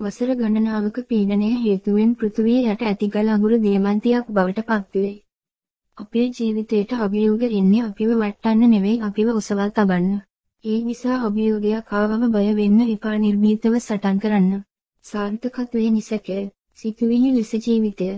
වසර ගණනාවක පීඩනය හේතුවෙන් පෘථිවිය යට ඇති ගල් අඟුරු දියමන්තියක් බවට පත්වේ. අපේ ජීවිතේට අභියෝග එන්නේ අපිව වටන්න නෙවෙයි අපිව ඔසවා තබන්න. ඒ නිසා අභියෝගයක් ආවම බය වෙන්න එපා නිර්භීතව සටන් කරන්න. සාර්ථකත්වයේ නිසැකය සිතුවිලි ලෙස ජීවිතය